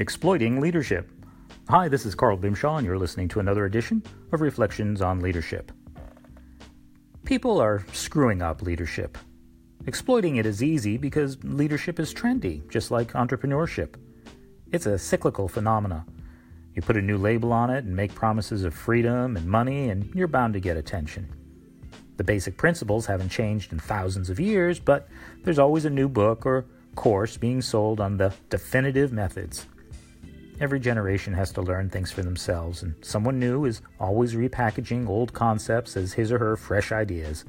Exploiting Leadership. Hi, this is Carl Bimshaw, and you're listening to another edition of Reflections on Leadership. People are screwing up leadership. Exploiting it is easy because leadership is trendy, just like entrepreneurship. It's a cyclical phenomena. You put a new label on it and make promises of freedom and money, and you're bound to get attention. The basic principles haven't changed in thousands of years, but there's always a new book or course being sold on the definitive methods. Every generation has to learn things for themselves, and someone new is always repackaging old concepts as his or her fresh ideas.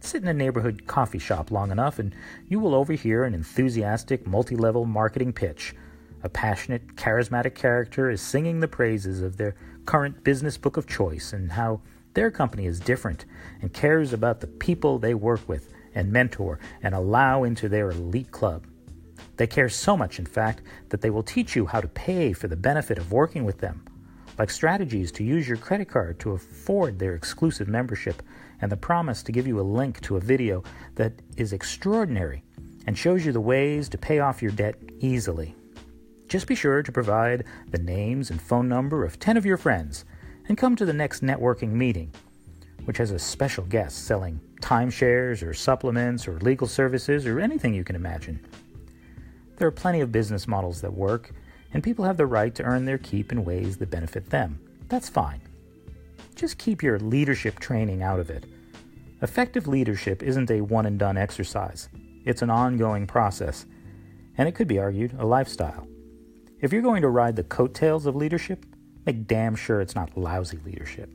Sit in a neighborhood coffee shop long enough, and you will overhear an enthusiastic, multi level marketing pitch. A passionate, charismatic character is singing the praises of their current business book of choice and how their company is different and cares about the people they work with and mentor and allow into their elite club. They care so much, in fact, that they will teach you how to pay for the benefit of working with them, like strategies to use your credit card to afford their exclusive membership, and the promise to give you a link to a video that is extraordinary and shows you the ways to pay off your debt easily. Just be sure to provide the names and phone number of 10 of your friends and come to the next networking meeting, which has a special guest selling timeshares or supplements or legal services or anything you can imagine. There are plenty of business models that work, and people have the right to earn their keep in ways that benefit them. That's fine. Just keep your leadership training out of it. Effective leadership isn't a one and done exercise, it's an ongoing process, and it could be argued a lifestyle. If you're going to ride the coattails of leadership, make damn sure it's not lousy leadership.